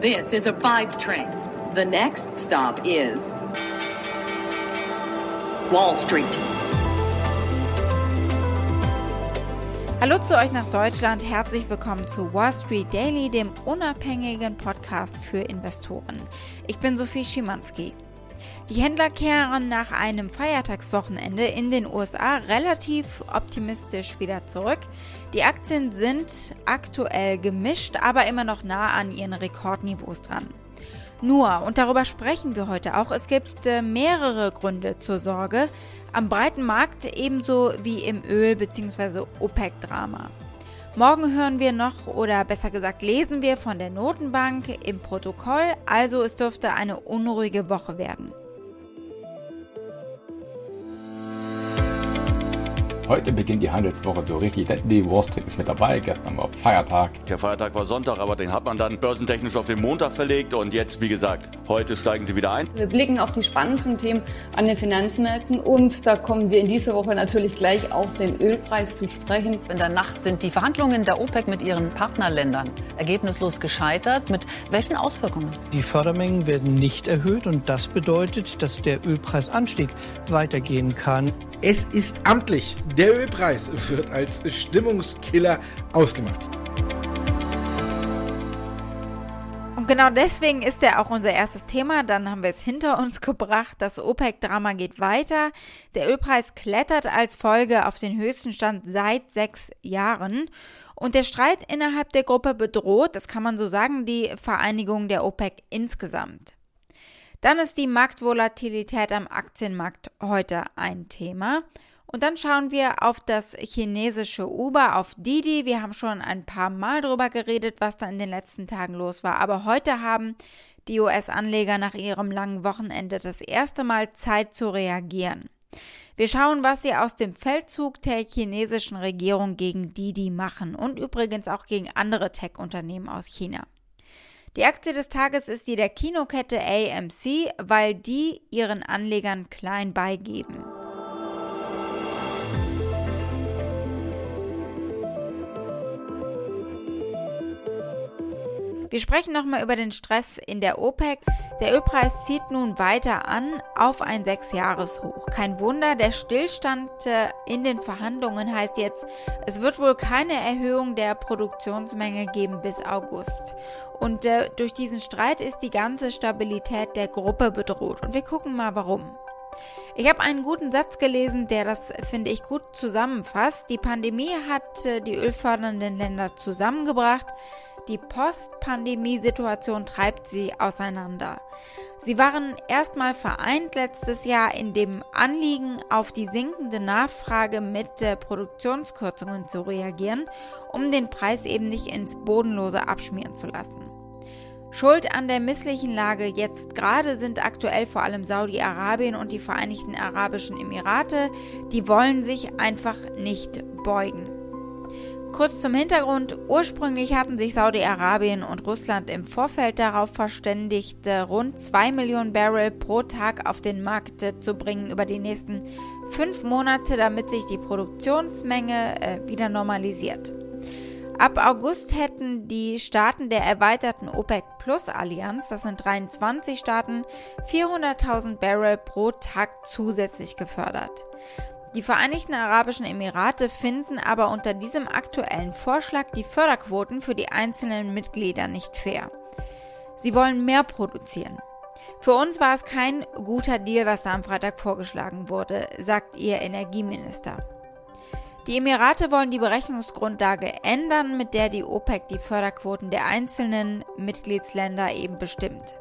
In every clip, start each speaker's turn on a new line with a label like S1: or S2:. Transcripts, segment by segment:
S1: This is a five train. The next stop is Wall Street.
S2: Hallo zu euch nach Deutschland. Herzlich willkommen zu Wall Street Daily, dem unabhängigen Podcast für Investoren. Ich bin Sophie Schimanski. Die Händler kehren nach einem Feiertagswochenende in den USA relativ optimistisch wieder zurück. Die Aktien sind aktuell gemischt, aber immer noch nah an ihren Rekordniveaus dran. Nur, und darüber sprechen wir heute auch, es gibt äh, mehrere Gründe zur Sorge am breiten Markt ebenso wie im Öl- bzw. OPEC-Drama. Morgen hören wir noch oder besser gesagt lesen wir von der Notenbank im Protokoll, also es dürfte eine unruhige Woche werden.
S3: Heute beginnt die Handelswoche so richtig, denn die Wall Street ist mit dabei. Gestern war Feiertag.
S4: Der Feiertag war Sonntag, aber den hat man dann börsentechnisch auf den Montag verlegt und jetzt, wie gesagt, heute steigen sie wieder ein.
S5: Wir blicken auf die spannendsten Themen an den Finanzmärkten und da kommen wir in dieser Woche natürlich gleich auf den Ölpreis zu sprechen.
S6: In der Nacht sind die Verhandlungen der OPEC mit ihren Partnerländern ergebnislos gescheitert. Mit welchen Auswirkungen?
S7: Die Fördermengen werden nicht erhöht und das bedeutet, dass der Ölpreisanstieg weitergehen kann.
S8: Es ist amtlich. Der Ölpreis wird als Stimmungskiller ausgemacht.
S2: Und genau deswegen ist er auch unser erstes Thema. Dann haben wir es hinter uns gebracht. Das OPEC-Drama geht weiter. Der Ölpreis klettert als Folge auf den höchsten Stand seit sechs Jahren. Und der Streit innerhalb der Gruppe bedroht, das kann man so sagen, die Vereinigung der OPEC insgesamt. Dann ist die Marktvolatilität am Aktienmarkt heute ein Thema. Und dann schauen wir auf das chinesische Uber, auf Didi. Wir haben schon ein paar Mal darüber geredet, was da in den letzten Tagen los war. Aber heute haben die US-Anleger nach ihrem langen Wochenende das erste Mal Zeit zu reagieren. Wir schauen, was sie aus dem Feldzug der chinesischen Regierung gegen Didi machen und übrigens auch gegen andere Tech-Unternehmen aus China. Die Aktie des Tages ist die der Kinokette AMC, weil die ihren Anlegern klein beigeben. Wir sprechen nochmal über den Stress in der OPEC. Der Ölpreis zieht nun weiter an auf ein Sechsjahreshoch. Kein Wunder, der Stillstand äh, in den Verhandlungen heißt jetzt, es wird wohl keine Erhöhung der Produktionsmenge geben bis August. Und äh, durch diesen Streit ist die ganze Stabilität der Gruppe bedroht. Und wir gucken mal warum. Ich habe einen guten Satz gelesen, der das, finde ich, gut zusammenfasst. Die Pandemie hat äh, die ölfördernden Länder zusammengebracht. Die Post-Pandemie-Situation treibt sie auseinander. Sie waren erstmal vereint letztes Jahr in dem Anliegen, auf die sinkende Nachfrage mit äh, Produktionskürzungen zu reagieren, um den Preis eben nicht ins Bodenlose abschmieren zu lassen. Schuld an der misslichen Lage jetzt gerade sind aktuell vor allem Saudi-Arabien und die Vereinigten Arabischen Emirate. Die wollen sich einfach nicht beugen. Kurz zum Hintergrund. Ursprünglich hatten sich Saudi-Arabien und Russland im Vorfeld darauf verständigt, rund 2 Millionen Barrel pro Tag auf den Markt zu bringen über die nächsten fünf Monate, damit sich die Produktionsmenge äh, wieder normalisiert. Ab August hätten die Staaten der erweiterten OPEC Plus Allianz, das sind 23 Staaten, 400.000 Barrel pro Tag zusätzlich gefördert. Die Vereinigten Arabischen Emirate finden aber unter diesem aktuellen Vorschlag die Förderquoten für die einzelnen Mitglieder nicht fair. Sie wollen mehr produzieren. Für uns war es kein guter Deal, was da am Freitag vorgeschlagen wurde, sagt ihr Energieminister. Die Emirate wollen die Berechnungsgrundlage ändern, mit der die OPEC die Förderquoten der einzelnen Mitgliedsländer eben bestimmt.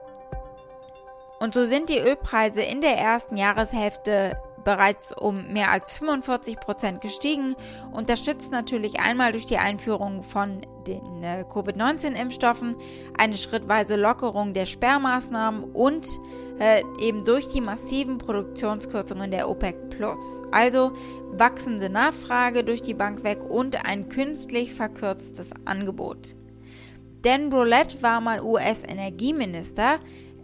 S2: Und so sind die Ölpreise in der ersten Jahreshälfte bereits um mehr als 45 Prozent gestiegen, unterstützt natürlich einmal durch die Einführung von den äh, Covid-19-Impfstoffen, eine schrittweise Lockerung der Sperrmaßnahmen und äh, eben durch die massiven Produktionskürzungen der OPEC Plus. Also wachsende Nachfrage durch die Bank weg und ein künstlich verkürztes Angebot. Dan Brulett war mal US-Energieminister.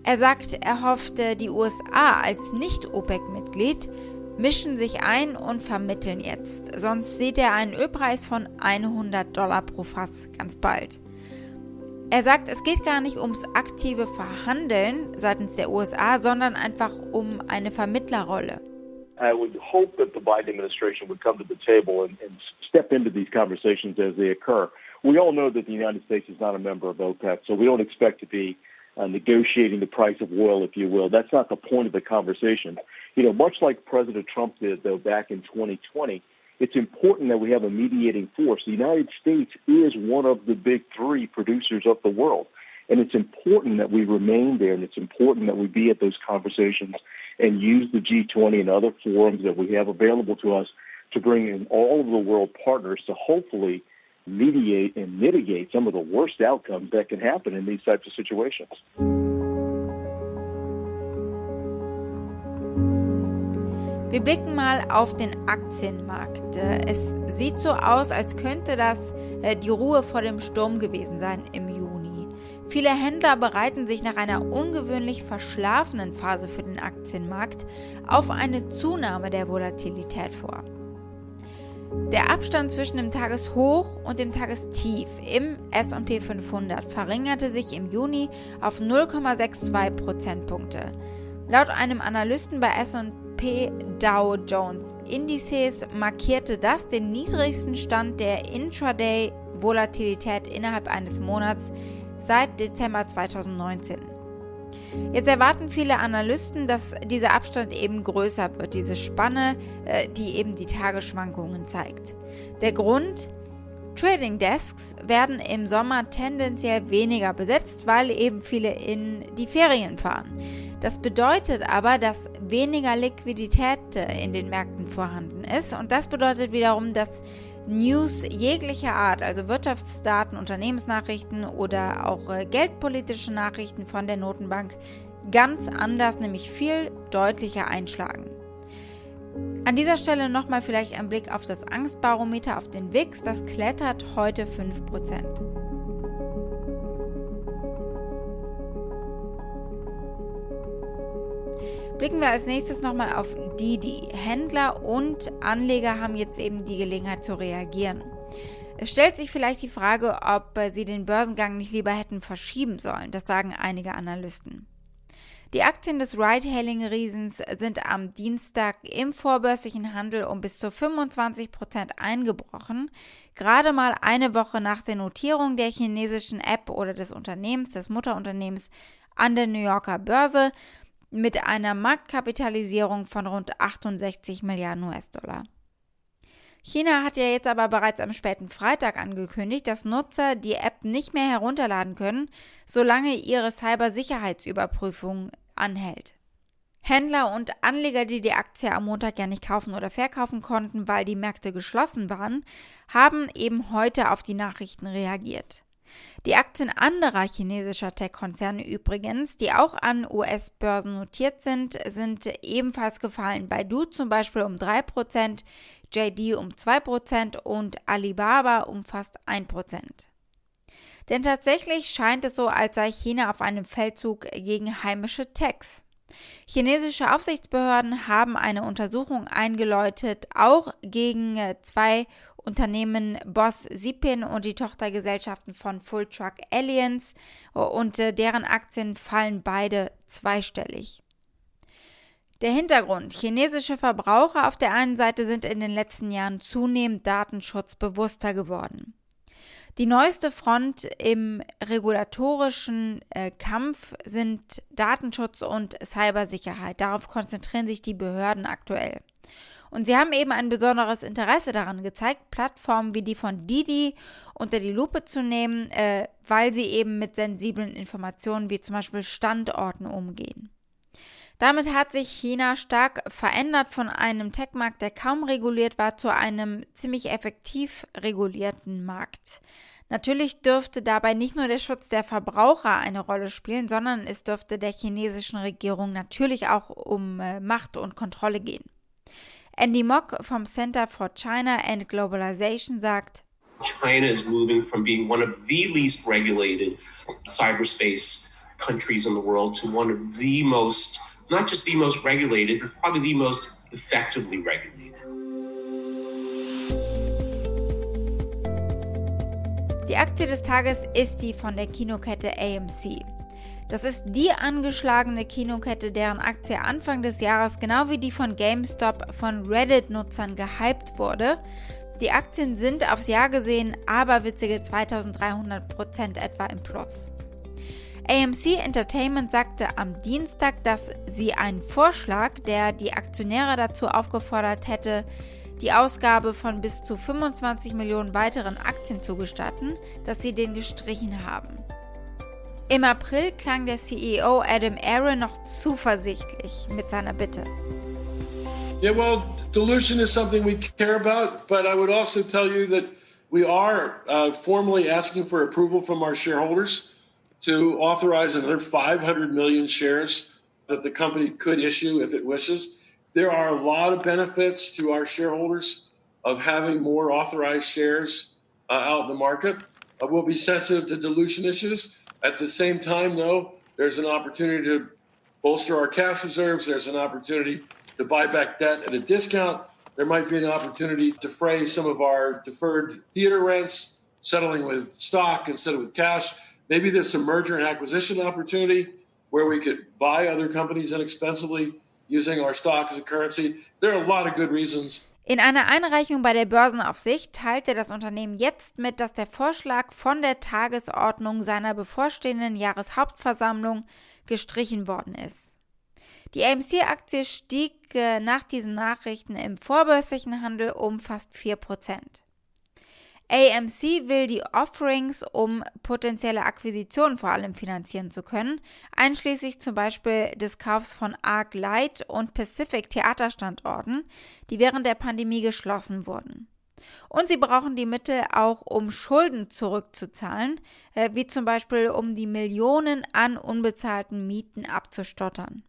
S2: Er sagt, er hoffte, die USA als Nicht-OPEC-Mitglied mischen sich ein und vermitteln jetzt. Sonst sieht er einen Ölpreis von 100 Dollar pro Fass ganz bald. Er sagt, es geht gar nicht ums aktive Verhandeln seitens der USA, sondern einfach um eine Vermittlerrolle.
S9: I would hope that the Biden administration would come to the table and, and step into these conversations as they occur. We all know that the United States is not a member of OPEC, so we don't expect to be uh, negotiating the price of oil, if you will. That's not the point of the conversation. You know, much like President Trump did, though, back in 2020, it's important that we have a mediating force. The United States is one of the big three producers of the world. And it's important that we remain there, and it's important that we be at those conversations and use the G20 and other forums that we have available to us to bring in all of the world partners to hopefully mediate and mitigate some of the worst outcomes that can happen in these types of situations.
S2: Wir blicken mal auf den Aktienmarkt. Es sieht so aus, als könnte das äh, die Ruhe vor dem Sturm gewesen sein im Juni. Viele Händler bereiten sich nach einer ungewöhnlich verschlafenen Phase für den Aktienmarkt auf eine Zunahme der Volatilität vor. Der Abstand zwischen dem Tageshoch und dem Tagestief im SP 500 verringerte sich im Juni auf 0,62 Prozentpunkte. Laut einem Analysten bei S&P Dow Jones Indices markierte das den niedrigsten Stand der Intraday-Volatilität innerhalb eines Monats seit Dezember 2019. Jetzt erwarten viele Analysten, dass dieser Abstand eben größer wird, diese Spanne, äh, die eben die Tagesschwankungen zeigt. Der Grund, Trading Desks werden im Sommer tendenziell weniger besetzt, weil eben viele in die Ferien fahren. Das bedeutet aber, dass weniger Liquidität in den Märkten vorhanden ist und das bedeutet wiederum, dass News jeglicher Art, also Wirtschaftsdaten, Unternehmensnachrichten oder auch äh, geldpolitische Nachrichten von der Notenbank ganz anders, nämlich viel deutlicher einschlagen. An dieser Stelle nochmal vielleicht ein Blick auf das Angstbarometer auf den WIX, das klettert heute 5%. Blicken wir als nächstes nochmal auf Didi. Händler und Anleger haben jetzt eben die Gelegenheit zu reagieren. Es stellt sich vielleicht die Frage, ob sie den Börsengang nicht lieber hätten verschieben sollen. Das sagen einige Analysten. Die Aktien des Ride-Hailing-Riesens sind am Dienstag im vorbörslichen Handel um bis zu 25 Prozent eingebrochen. Gerade mal eine Woche nach der Notierung der chinesischen App oder des Unternehmens, des Mutterunternehmens an der New Yorker Börse mit einer Marktkapitalisierung von rund 68 Milliarden US-Dollar. China hat ja jetzt aber bereits am späten Freitag angekündigt, dass Nutzer die App nicht mehr herunterladen können, solange ihre Cybersicherheitsüberprüfung anhält. Händler und Anleger, die die Aktie am Montag ja nicht kaufen oder verkaufen konnten, weil die Märkte geschlossen waren, haben eben heute auf die Nachrichten reagiert. Die Aktien anderer chinesischer Tech-Konzerne übrigens, die auch an US-Börsen notiert sind, sind ebenfalls gefallen. Baidu zum Beispiel um 3%, JD um 2% und Alibaba um fast 1%. Denn tatsächlich scheint es so, als sei China auf einem Feldzug gegen heimische Techs. Chinesische Aufsichtsbehörden haben eine Untersuchung eingeläutet, auch gegen zwei Unternehmen Boss Sipin und die Tochtergesellschaften von Full Truck Alliance und äh, deren Aktien fallen beide zweistellig. Der Hintergrund. Chinesische Verbraucher auf der einen Seite sind in den letzten Jahren zunehmend datenschutzbewusster geworden. Die neueste Front im regulatorischen äh, Kampf sind Datenschutz und Cybersicherheit. Darauf konzentrieren sich die Behörden aktuell. Und sie haben eben ein besonderes Interesse daran gezeigt, Plattformen wie die von Didi unter die Lupe zu nehmen, äh, weil sie eben mit sensiblen Informationen wie zum Beispiel Standorten umgehen. Damit hat sich China stark verändert von einem Tech-Markt, der kaum reguliert war, zu einem ziemlich effektiv regulierten Markt. Natürlich dürfte dabei nicht nur der Schutz der Verbraucher eine Rolle spielen, sondern es dürfte der chinesischen Regierung natürlich auch um äh, Macht und Kontrolle gehen. Andy Mock vom Center for China and Globalization sagt,
S10: China is moving from being one of the least regulated cyberspace countries in the world to one of the most, not just the most regulated, but probably the most effectively regulated.
S2: Die Aktie des Tages ist die von der Kinokette AMC. Das ist die angeschlagene Kinokette, deren Aktie Anfang des Jahres genau wie die von GameStop von Reddit-Nutzern gehypt wurde. Die Aktien sind aufs Jahr gesehen aberwitzige 2300% etwa im Plus. AMC Entertainment sagte am Dienstag, dass sie einen Vorschlag, der die Aktionäre dazu aufgefordert hätte, die Ausgabe von bis zu 25 Millionen weiteren Aktien zu gestatten, dass sie den gestrichen haben. Im April klang der CEO Adam Aaron noch zuversichtlich mit seiner Bitte.
S11: Yeah, well, dilution is something we care about, but I would also tell you that we are uh, formally asking for approval from our shareholders to authorize another 500 million shares that the company could issue if it wishes. There are a lot of benefits to our shareholders of having more authorized shares uh, out in the market. Uh, we'll be sensitive to dilution issues. At the same time, though, there's an opportunity to bolster our cash reserves. There's an opportunity to buy back debt at a discount. There might be an opportunity to fray some of our deferred theater rents, settling with stock instead of with cash. Maybe there's a merger and acquisition opportunity where we could buy other companies inexpensively using our stock as a currency. There are a lot of good reasons.
S2: In einer Einreichung bei der Börsenaufsicht teilte das Unternehmen jetzt mit, dass der Vorschlag von der Tagesordnung seiner bevorstehenden Jahreshauptversammlung gestrichen worden ist. Die AMC-Aktie stieg äh, nach diesen Nachrichten im vorbörslichen Handel um fast 4%. AMC will die Offerings, um potenzielle Akquisitionen vor allem finanzieren zu können, einschließlich zum Beispiel des Kaufs von Arc Light und Pacific Theaterstandorten, die während der Pandemie geschlossen wurden. Und sie brauchen die Mittel auch, um Schulden zurückzuzahlen, äh, wie zum Beispiel um die Millionen an unbezahlten Mieten abzustottern.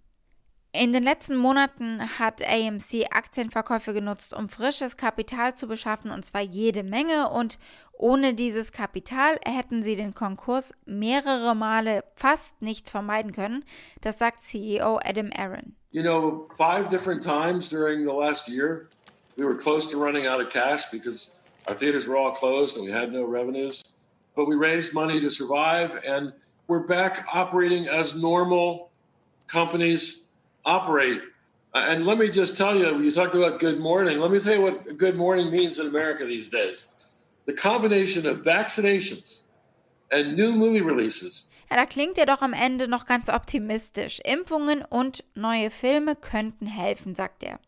S2: In den letzten Monaten hat AMC Aktienverkäufe genutzt, um frisches Kapital zu beschaffen, und zwar jede Menge. Und ohne dieses Kapital hätten sie den Konkurs mehrere Male fast nicht vermeiden können. Das sagt CEO Adam Aaron.
S11: You know, five different times during the last year, we were close to running out of cash because our theaters were all closed and we had no revenues. But we raised money to survive, and we're back operating as normal companies operate. And let me just tell you, you talked about good morning. Let me tell you what good morning means in America these days. The combination of vaccinations and new movie releases.
S2: Ja, da klingt er doch am Ende noch ganz optimistisch. Impfungen und neue Filme könnten helfen, sagt er.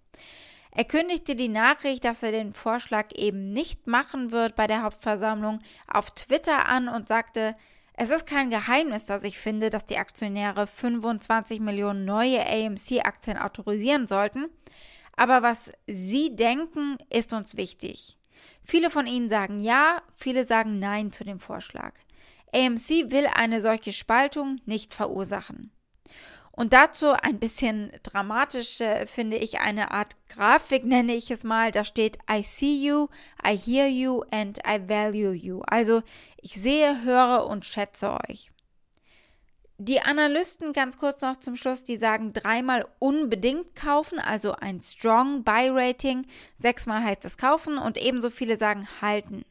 S2: Er kündigte die Nachricht, dass er den Vorschlag eben nicht machen wird bei der Hauptversammlung, auf Twitter an und sagte, es ist kein Geheimnis, dass ich finde, dass die Aktionäre 25 Millionen neue AMC-Aktien autorisieren sollten. Aber was Sie denken, ist uns wichtig. Viele von Ihnen sagen ja, viele sagen nein zu dem Vorschlag. AMC will eine solche Spaltung nicht verursachen. Und dazu ein bisschen dramatisch äh, finde ich eine Art Grafik, nenne ich es mal. Da steht I see you, I hear you and I value you. Also ich sehe, höre und schätze euch. Die Analysten ganz kurz noch zum Schluss, die sagen dreimal unbedingt kaufen, also ein Strong Buy Rating. Sechsmal heißt es kaufen und ebenso viele sagen halten.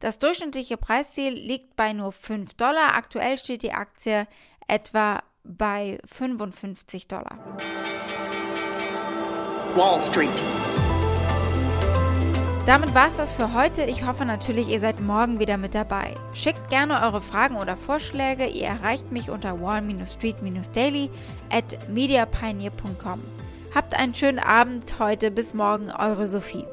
S2: Das durchschnittliche Preisziel liegt bei nur 5 Dollar. Aktuell steht die Aktie etwa bei 55 Dollar.
S1: Wall Street.
S2: Damit war es das für heute. Ich hoffe natürlich, ihr seid morgen wieder mit dabei. Schickt gerne eure Fragen oder Vorschläge. Ihr erreicht mich unter wall-street-daily at mediapioneer.com. Habt einen schönen Abend heute. Bis morgen, eure Sophie.